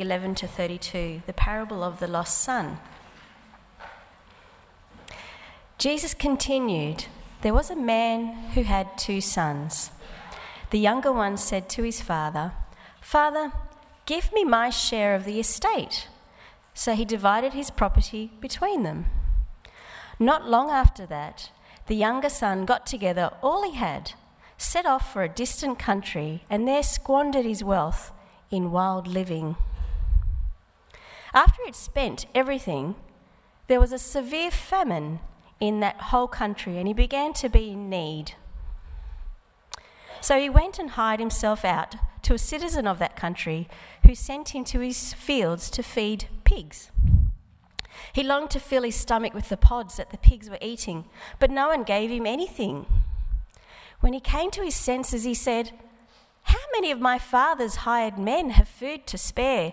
11 to 32, the parable of the lost son. Jesus continued There was a man who had two sons. The younger one said to his father, Father, give me my share of the estate. So he divided his property between them. Not long after that, the younger son got together all he had, set off for a distant country, and there squandered his wealth in wild living. After he'd spent everything, there was a severe famine in that whole country, and he began to be in need. So he went and hired himself out to a citizen of that country who sent him to his fields to feed pigs. He longed to fill his stomach with the pods that the pigs were eating, but no one gave him anything. When he came to his senses, he said, How many of my father's hired men have food to spare,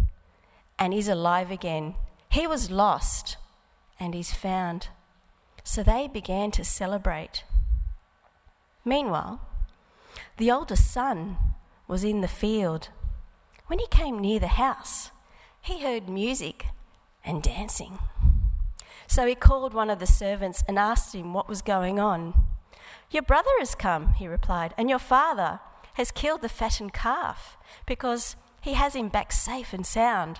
and is alive again. He was lost and is found. So they began to celebrate. Meanwhile, the older son was in the field. When he came near the house, he heard music and dancing. So he called one of the servants and asked him what was going on. Your brother has come, he replied, and your father has killed the fattened calf because he has him back safe and sound.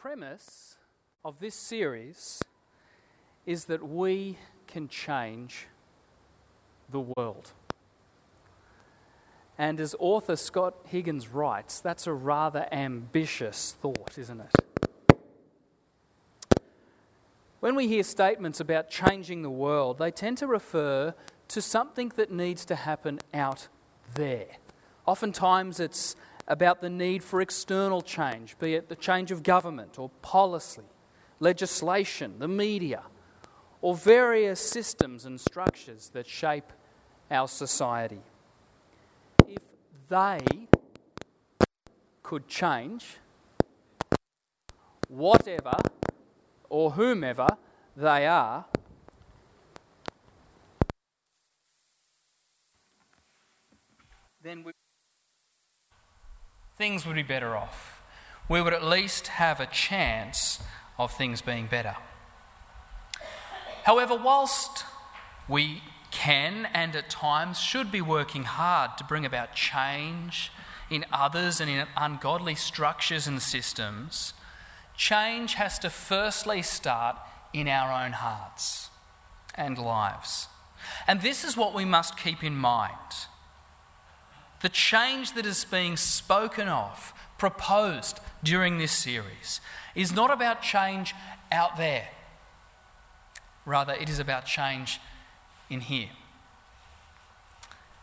Premise of this series is that we can change the world. And as author Scott Higgins writes, that's a rather ambitious thought, isn't it? When we hear statements about changing the world, they tend to refer to something that needs to happen out there. Oftentimes, it's about the need for external change, be it the change of government or policy, legislation, the media, or various systems and structures that shape our society. If they could change whatever or whomever they are, then we, things would be better off. We would at least have a chance of things being better. However, whilst we can and at times should be working hard to bring about change in others and in ungodly structures and systems, change has to firstly start in our own hearts and lives. And this is what we must keep in mind. The change that is being spoken of, proposed during this series, is not about change out there. Rather, it is about change in here.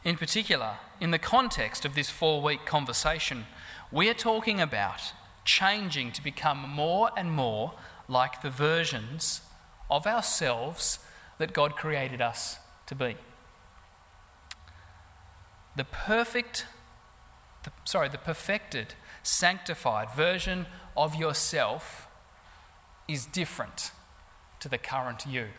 In particular, in the context of this four week conversation, we are talking about changing to become more and more like the versions of ourselves that God created us to be. The perfect, the, sorry, the perfected, sanctified version of yourself is different to the current you.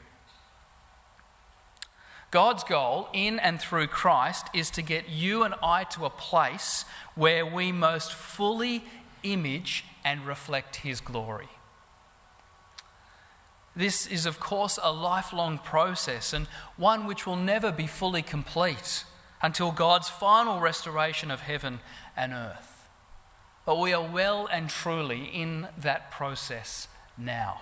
God's goal in and through Christ is to get you and I to a place where we most fully image and reflect His glory. This is, of course, a lifelong process and one which will never be fully complete until God's final restoration of heaven and earth. But we are well and truly in that process now.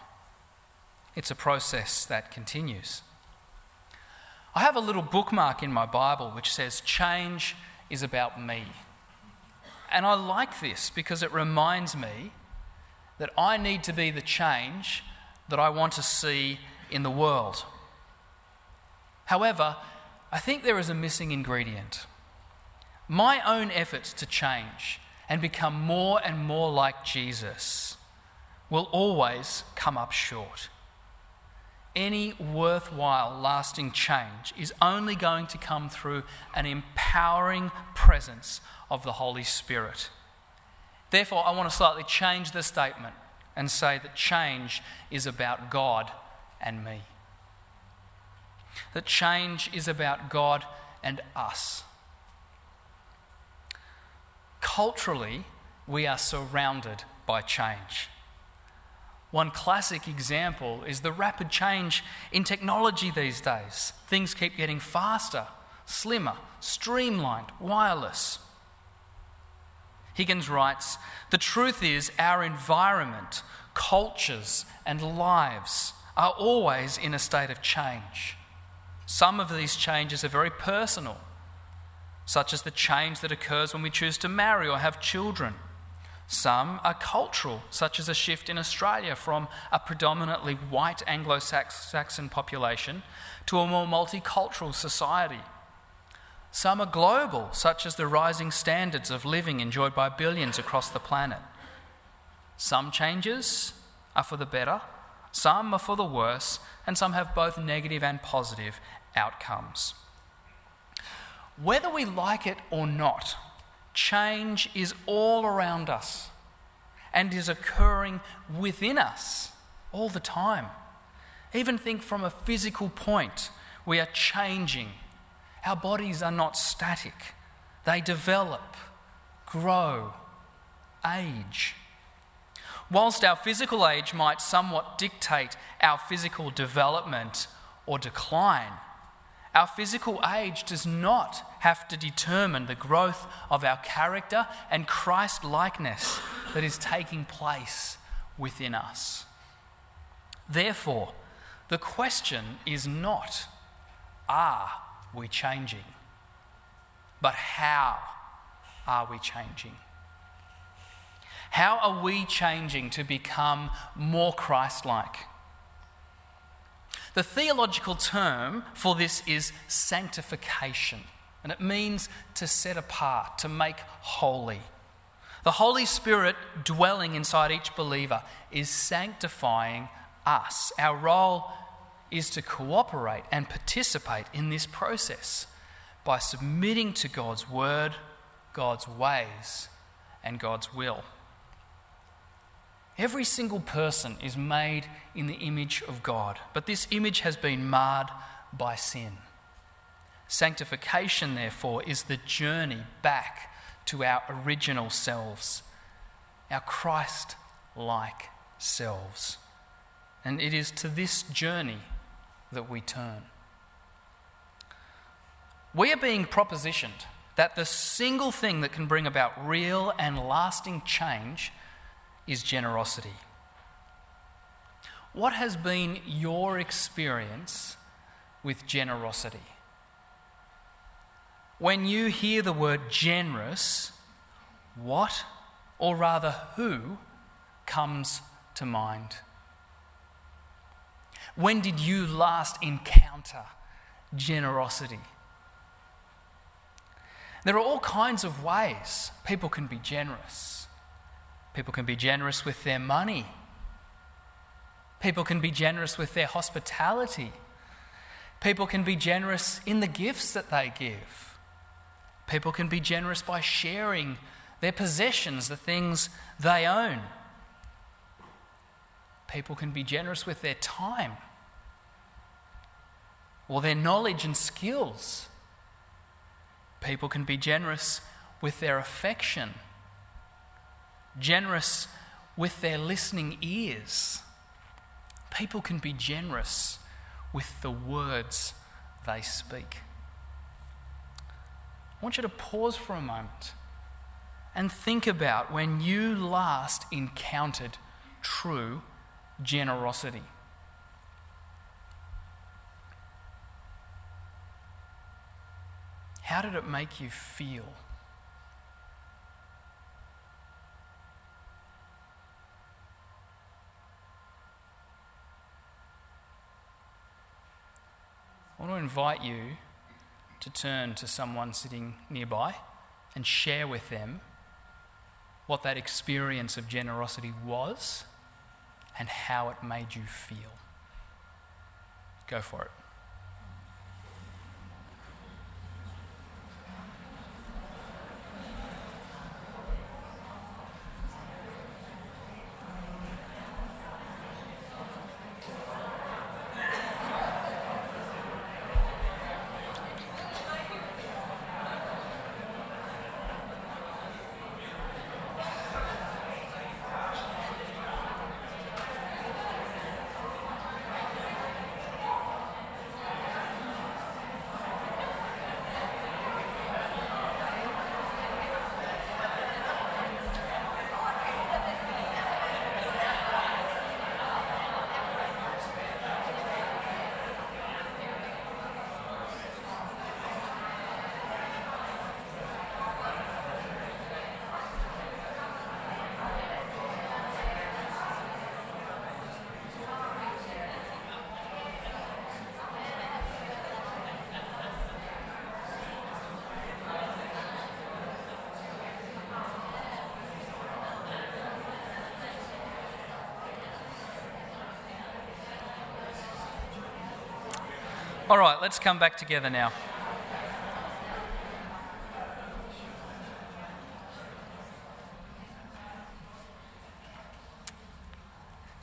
It's a process that continues. I have a little bookmark in my Bible which says, Change is about me. And I like this because it reminds me that I need to be the change that I want to see in the world. However, I think there is a missing ingredient. My own efforts to change and become more and more like Jesus will always come up short. Any worthwhile, lasting change is only going to come through an empowering presence of the Holy Spirit. Therefore, I want to slightly change the statement and say that change is about God and me. That change is about God and us. Culturally, we are surrounded by change. One classic example is the rapid change in technology these days. Things keep getting faster, slimmer, streamlined, wireless. Higgins writes The truth is, our environment, cultures, and lives are always in a state of change. Some of these changes are very personal, such as the change that occurs when we choose to marry or have children. Some are cultural, such as a shift in Australia from a predominantly white Anglo Saxon population to a more multicultural society. Some are global, such as the rising standards of living enjoyed by billions across the planet. Some changes are for the better, some are for the worse, and some have both negative and positive outcomes. Whether we like it or not, change is all around us and is occurring within us all the time. Even think from a physical point, we are changing our bodies are not static, they develop, grow, age. Whilst our physical age might somewhat dictate our physical development or decline, our physical age does not have to determine the growth of our character and Christ likeness that is taking place within us. Therefore, the question is not, are we changing? But how are we changing? How are we changing to become more Christ like? The theological term for this is sanctification, and it means to set apart, to make holy. The Holy Spirit dwelling inside each believer is sanctifying us. Our role is to cooperate and participate in this process by submitting to God's word, God's ways, and God's will. Every single person is made in the image of God, but this image has been marred by sin. Sanctification, therefore, is the journey back to our original selves, our Christ like selves. And it is to this journey that we turn. We are being propositioned that the single thing that can bring about real and lasting change is generosity. What has been your experience with generosity? when you hear the word generous, what, or rather who, comes to mind? When did you last encounter generosity? There are all kinds of ways people can be generous. People can be generous with their money. People can be generous with their hospitality. People can be generous in the gifts that they give. People can be generous by sharing their possessions, the things they own. People can be generous with their time or their knowledge and skills. People can be generous with their affection, generous with their listening ears. People can be generous with the words they speak. I want you to pause for a moment and think about when you last encountered true generosity. How did it make you feel? Want to invite you to turn to someone sitting nearby and share with them what that experience of generosity was and how it made you feel. Go for it. All right, let's come back together now.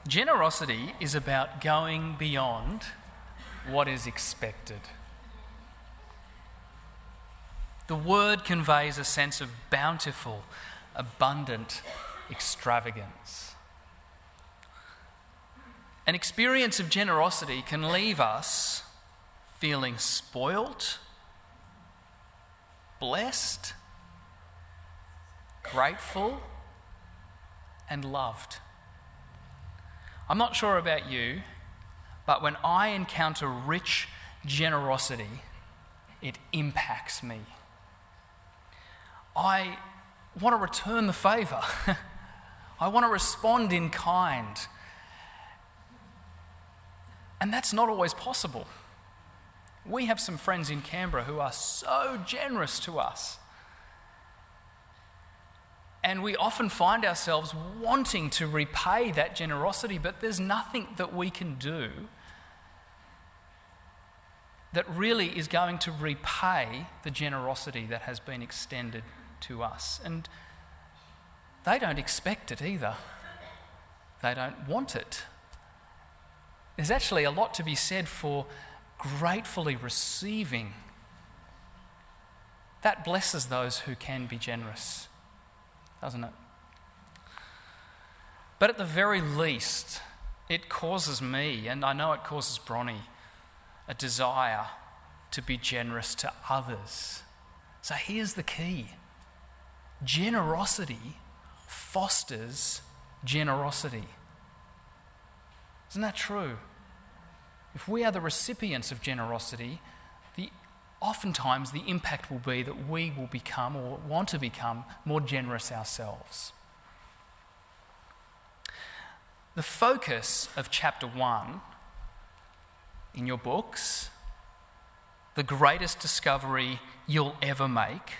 Generosity is about going beyond what is expected. The word conveys a sense of bountiful, abundant extravagance. An experience of generosity can leave us feeling spoilt, blessed, grateful, and loved. I'm not sure about you, but when I encounter rich generosity, it impacts me. I want to return the favour. I want to respond in kind. And that's not always possible. We have some friends in Canberra who are so generous to us. And we often find ourselves wanting to repay that generosity, but there's nothing that we can do that really is going to repay the generosity that has been extended to us. And they don't expect it either, they don't want it. There's actually a lot to be said for gratefully receiving, that blesses those who can be generous, doesn't it? But at the very least, it causes me, and I know it causes Bronnie, a desire to be generous to others. So here's the key generosity fosters generosity. Isn't that true? If we are the recipients of generosity, the oftentimes the impact will be that we will become or want to become more generous ourselves. The focus of chapter 1 in your books, the greatest discovery you'll ever make,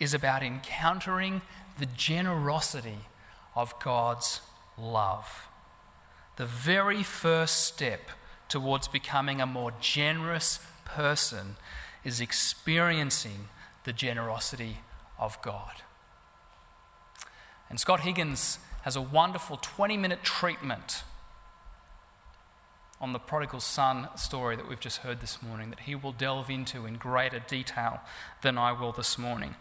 is about encountering the generosity of God's love. The very first step towards becoming a more generous person is experiencing the generosity of God. And Scott Higgins has a wonderful 20 minute treatment on the prodigal son story that we've just heard this morning that he will delve into in greater detail than I will this morning.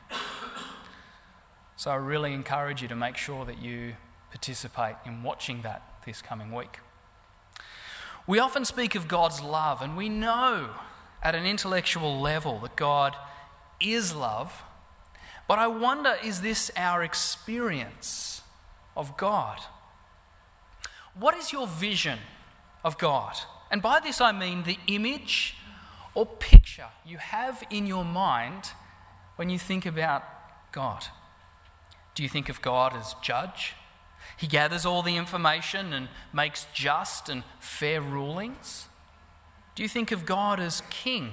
So I really encourage you to make sure that you participate in watching that this coming week. We often speak of God's love, and we know at an intellectual level that God is love. But I wonder is this our experience of God? What is your vision of God? And by this I mean the image or picture you have in your mind when you think about God. Do you think of God as judge? He gathers all the information and makes just and fair rulings? Do you think of God as king,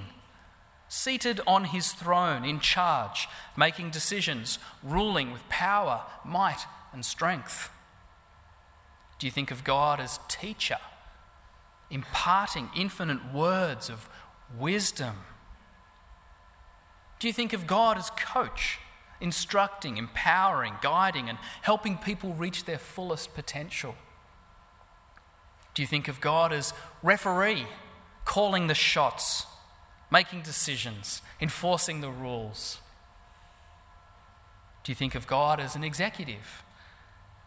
seated on his throne, in charge, making decisions, ruling with power, might, and strength? Do you think of God as teacher, imparting infinite words of wisdom? Do you think of God as coach, instructing, empowering, guiding, and helping people reach their fullest potential? Do you think of God as referee, calling the shots, making decisions, enforcing the rules? Do you think of God as an executive,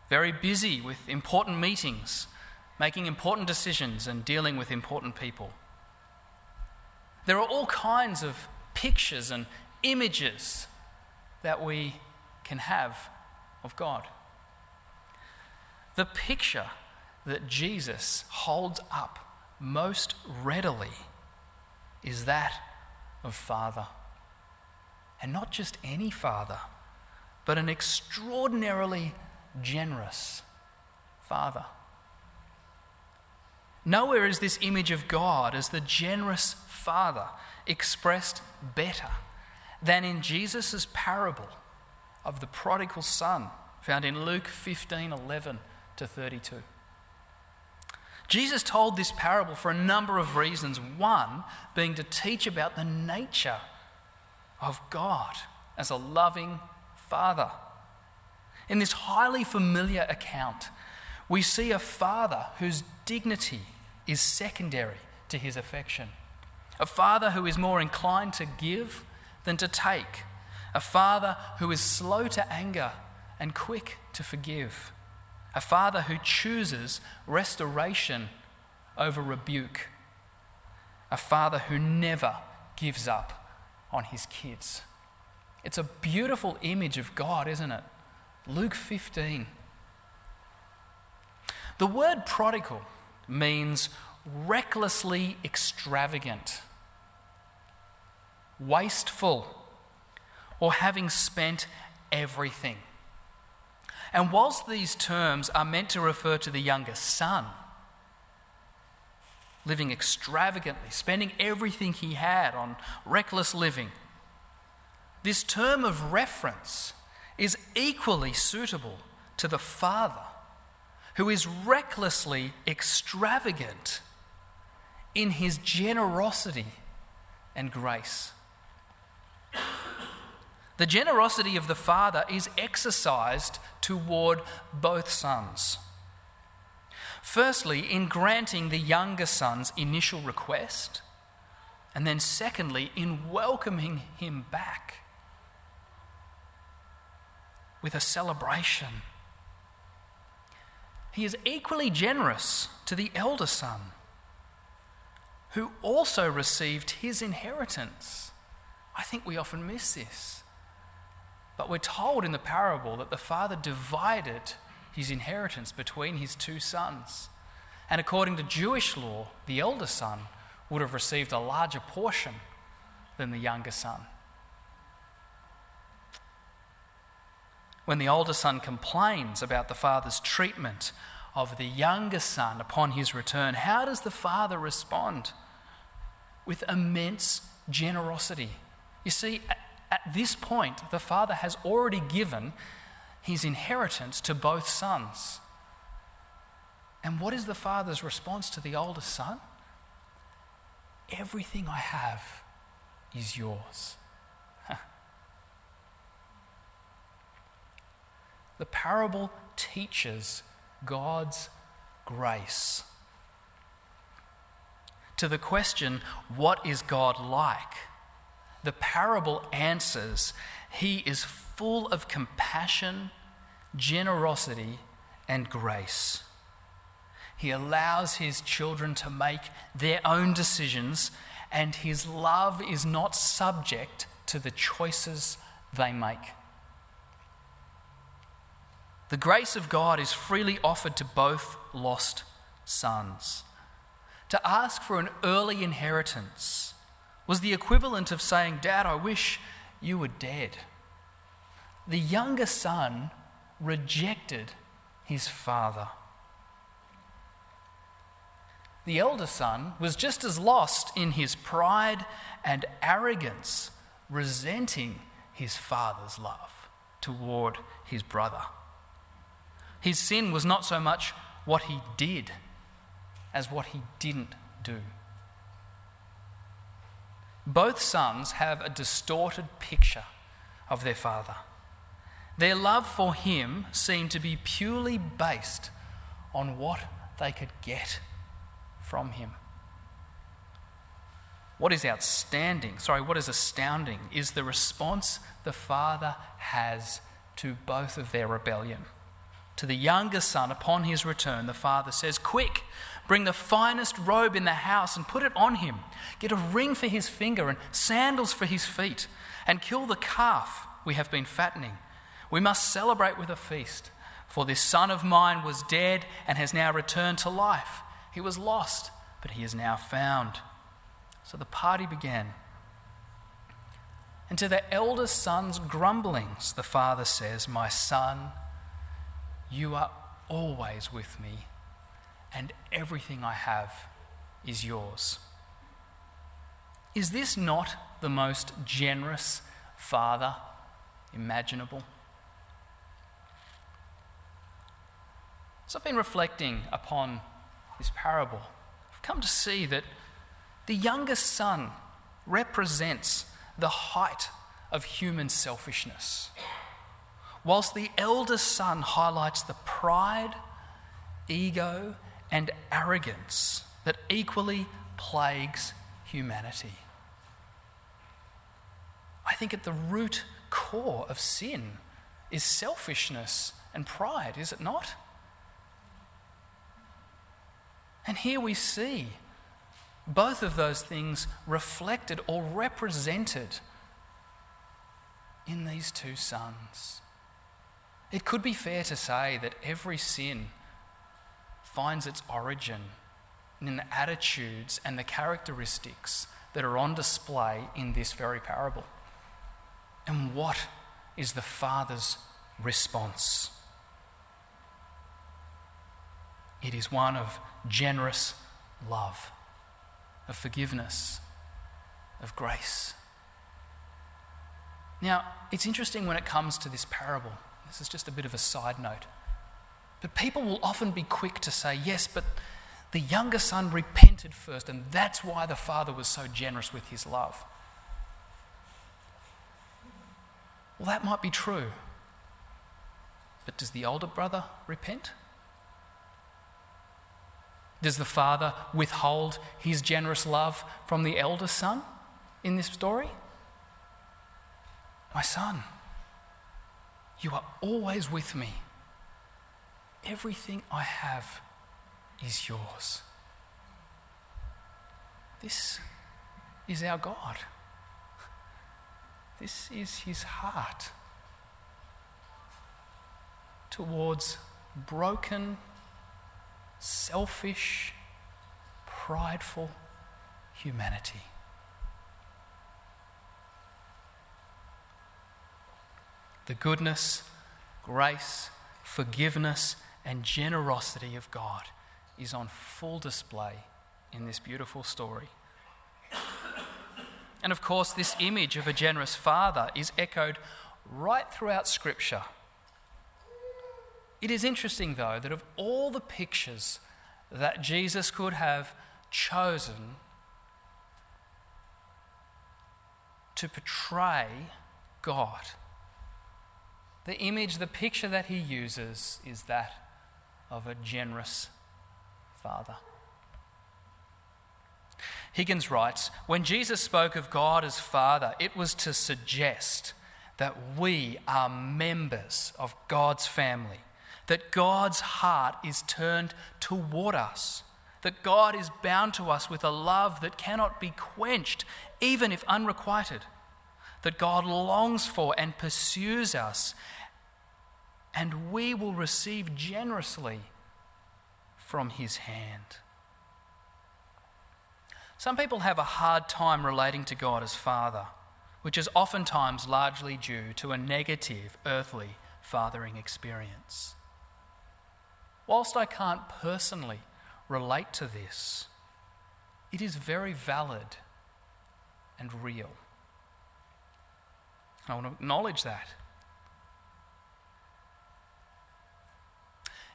very busy with important meetings, making important decisions, and dealing with important people? There are all kinds of pictures and images that we can have of God. The picture that Jesus holds up most readily is that of Father. And not just any Father, but an extraordinarily generous Father. Nowhere is this image of God as the generous Father expressed better than in Jesus' parable of the prodigal son, found in Luke 15 11 to 32. Jesus told this parable for a number of reasons. One being to teach about the nature of God as a loving father. In this highly familiar account, we see a father whose dignity is secondary to his affection, a father who is more inclined to give than to take, a father who is slow to anger and quick to forgive, a father who chooses restoration over rebuke, a father who never gives up on his kids. It's a beautiful image of God, isn't it? Luke 15. The word prodigal means recklessly extravagant wasteful, or having spent everything. And whilst these terms are meant to refer to the younger son, living extravagantly, spending everything he had on reckless living, this term of reference is equally suitable to the father who is recklessly extravagant in his generosity and grace. The generosity of the Father is exercised toward both sons. Firstly, in granting the younger son's initial request, and then secondly, in welcoming him back with a celebration. He is equally generous to the elder son, who also received his inheritance. I think we often miss this. But we're told in the parable that the father divided his inheritance between his two sons. And according to Jewish law, the elder son would have received a larger portion than the younger son. When the older son complains about the father's treatment of the younger son upon his return, how does the father respond? With immense generosity. You see, at, this point, the father has already given his inheritance to both sons. And what is the father's response to the oldest son? Everything I have is yours. the parable teaches God's grace. To the question, what is God like? The parable answers, He is full of compassion, generosity, and grace. He allows His children to make their own decisions, and His love is not subject to the choices they make. The grace of God is freely offered to both lost sons. To ask for an early inheritance was the equivalent of saying, Dad, I wish you were dead. The younger son rejected his father. The elder son was just as lost in his pride and arrogance, resenting his father's love toward his brother. His sin was not so much what he did as what he didn't do. Both sons have a distorted picture of their father. Their love for him seemed to be purely based on what they could get from him. What is outstanding, sorry, what is astounding is the response the father has to both of their rebellion. To the younger son, upon his return, the father says, Quick, bring the finest robe in the house and put it on him. Get a ring for his finger and sandals for his feet, and kill the calf we have been fattening. We must celebrate with a feast, for this son of mine was dead and has now returned to life. He was lost, but he is now found. So the party began. And to the eldest son's grumblings, the father says, My son, you are always with me, and everything I have is yours. Is this not the most generous father imaginable? So I've been reflecting upon this parable. I've come to see that the youngest son represents the height of human selfishness whilst the eldest son highlights the pride, ego, and arrogance that equally plagues humanity. I think at the root core of sin is selfishness and pride, is it not? And here we see both of those things reflected or represented in these two sons. It could be fair to say that every sin finds its origin in the attitudes and the characteristics that are on display in this very parable. And what is the Father's response? It is one of generous love, of forgiveness, of grace. Now, it's interesting when it comes to this parable this is just a bit of a side note. But people will often be quick to say, yes, but the younger son repented first, and that's why the father was so generous with his love. Well, that might be true. But does the older brother repent? Does the father withhold his generous love from the elder son in this story? My son, you are always with me. Everything I have is yours. This is our God. This is his heart towards broken, selfish, prideful humanity. The goodness, grace, forgiveness, and generosity of God is on full display in this beautiful story. And of course, this image of a generous father is echoed right throughout Scripture. It is interesting, though, that of all the pictures that Jesus could have chosen to portray God, the image, the picture that he uses is that of a generous father. Higgins writes When Jesus spoke of God as Father, it was to suggest that we are members of God's family, that God's heart is turned toward us, that God is bound to us with a love that cannot be quenched, even if unrequited, that God longs for and pursues us, and we will receive generously from His hand. Some people have a hard time relating to God as Father, which is oftentimes largely due to a negative earthly fathering experience. Whilst I can't personally relate to this, it is very valid and real. I want to acknowledge that.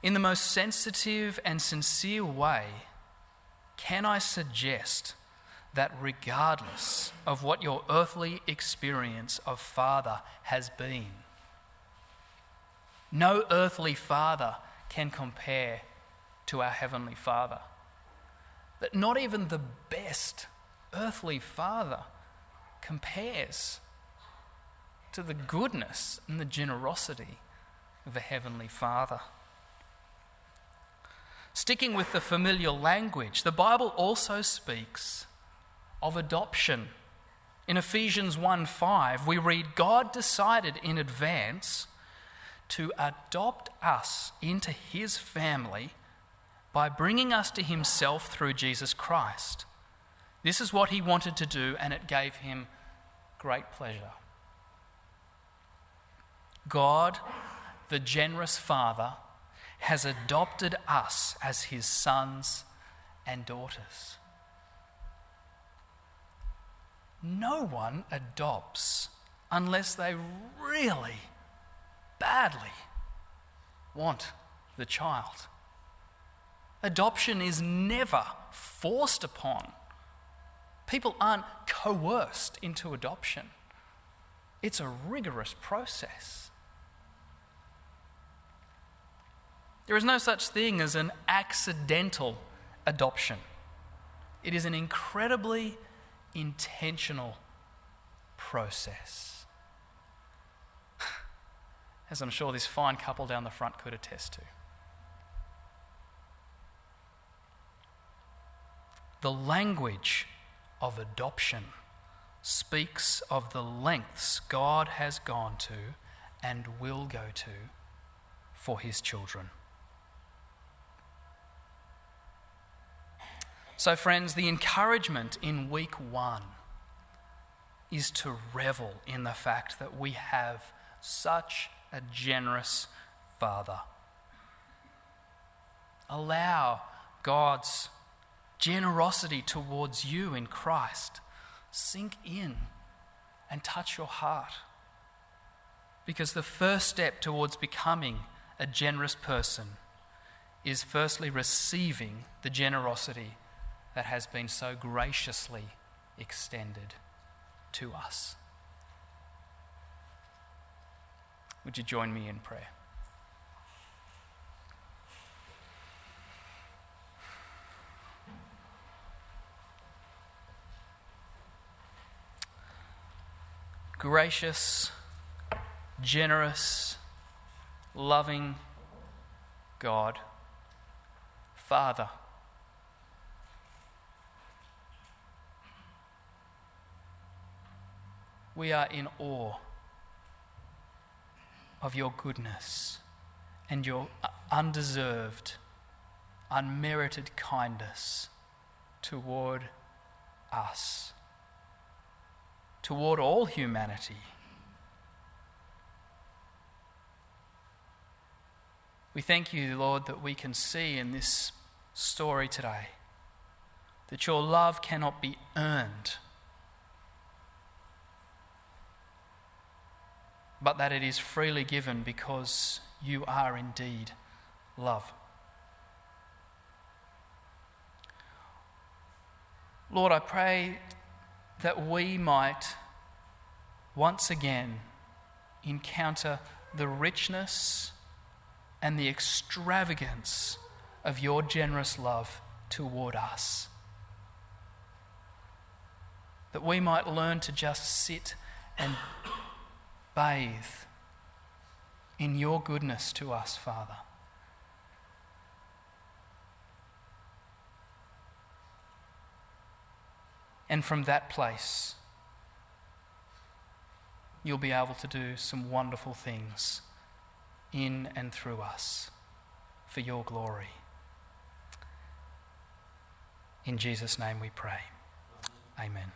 In the most sensitive and sincere way, can I suggest that regardless of what your earthly experience of Father has been, no earthly Father can compare to our Heavenly Father. That not even the best earthly Father compares to the goodness and the generosity of a Heavenly Father. Sticking with the familial language, the Bible also speaks of adoption. In Ephesians 1 5, we read, God decided in advance to adopt us into his family by bringing us to himself through Jesus Christ. This is what he wanted to do, and it gave him great pleasure. God, the generous Father, has adopted us as his sons and daughters. No one adopts unless they really, badly want the child. Adoption is never forced upon. People aren't coerced into adoption. It's a rigorous process. There is no such thing as an accidental adoption, it is an incredibly intentional process. As I'm sure this fine couple down the front could attest to. The language of adoption speaks of the lengths God has gone to and will go to for his children. So, friends, the encouragement in week one is to revel in the fact that we have such a generous Father. Allow God's generosity towards you in Christ sink in and touch your heart. Because the first step towards becoming a generous person is firstly receiving the generosity that has been so graciously extended to us. Would you join me in prayer? Gracious, generous, loving God, Father. We are in awe of your goodness and your uh, undeserved, unmerited kindness toward us, toward all humanity. We thank you, Lord, that we can see in this story today that your love cannot be earned, but that it is freely given because you are indeed love. Lord, I pray that we might once again encounter the richness and the extravagance of your generous love toward us. That we might learn to just sit and bathe in your goodness to us, Father. And from that place, you'll be able to do some wonderful things in and through us for your glory. In Jesus' name we pray. Amen.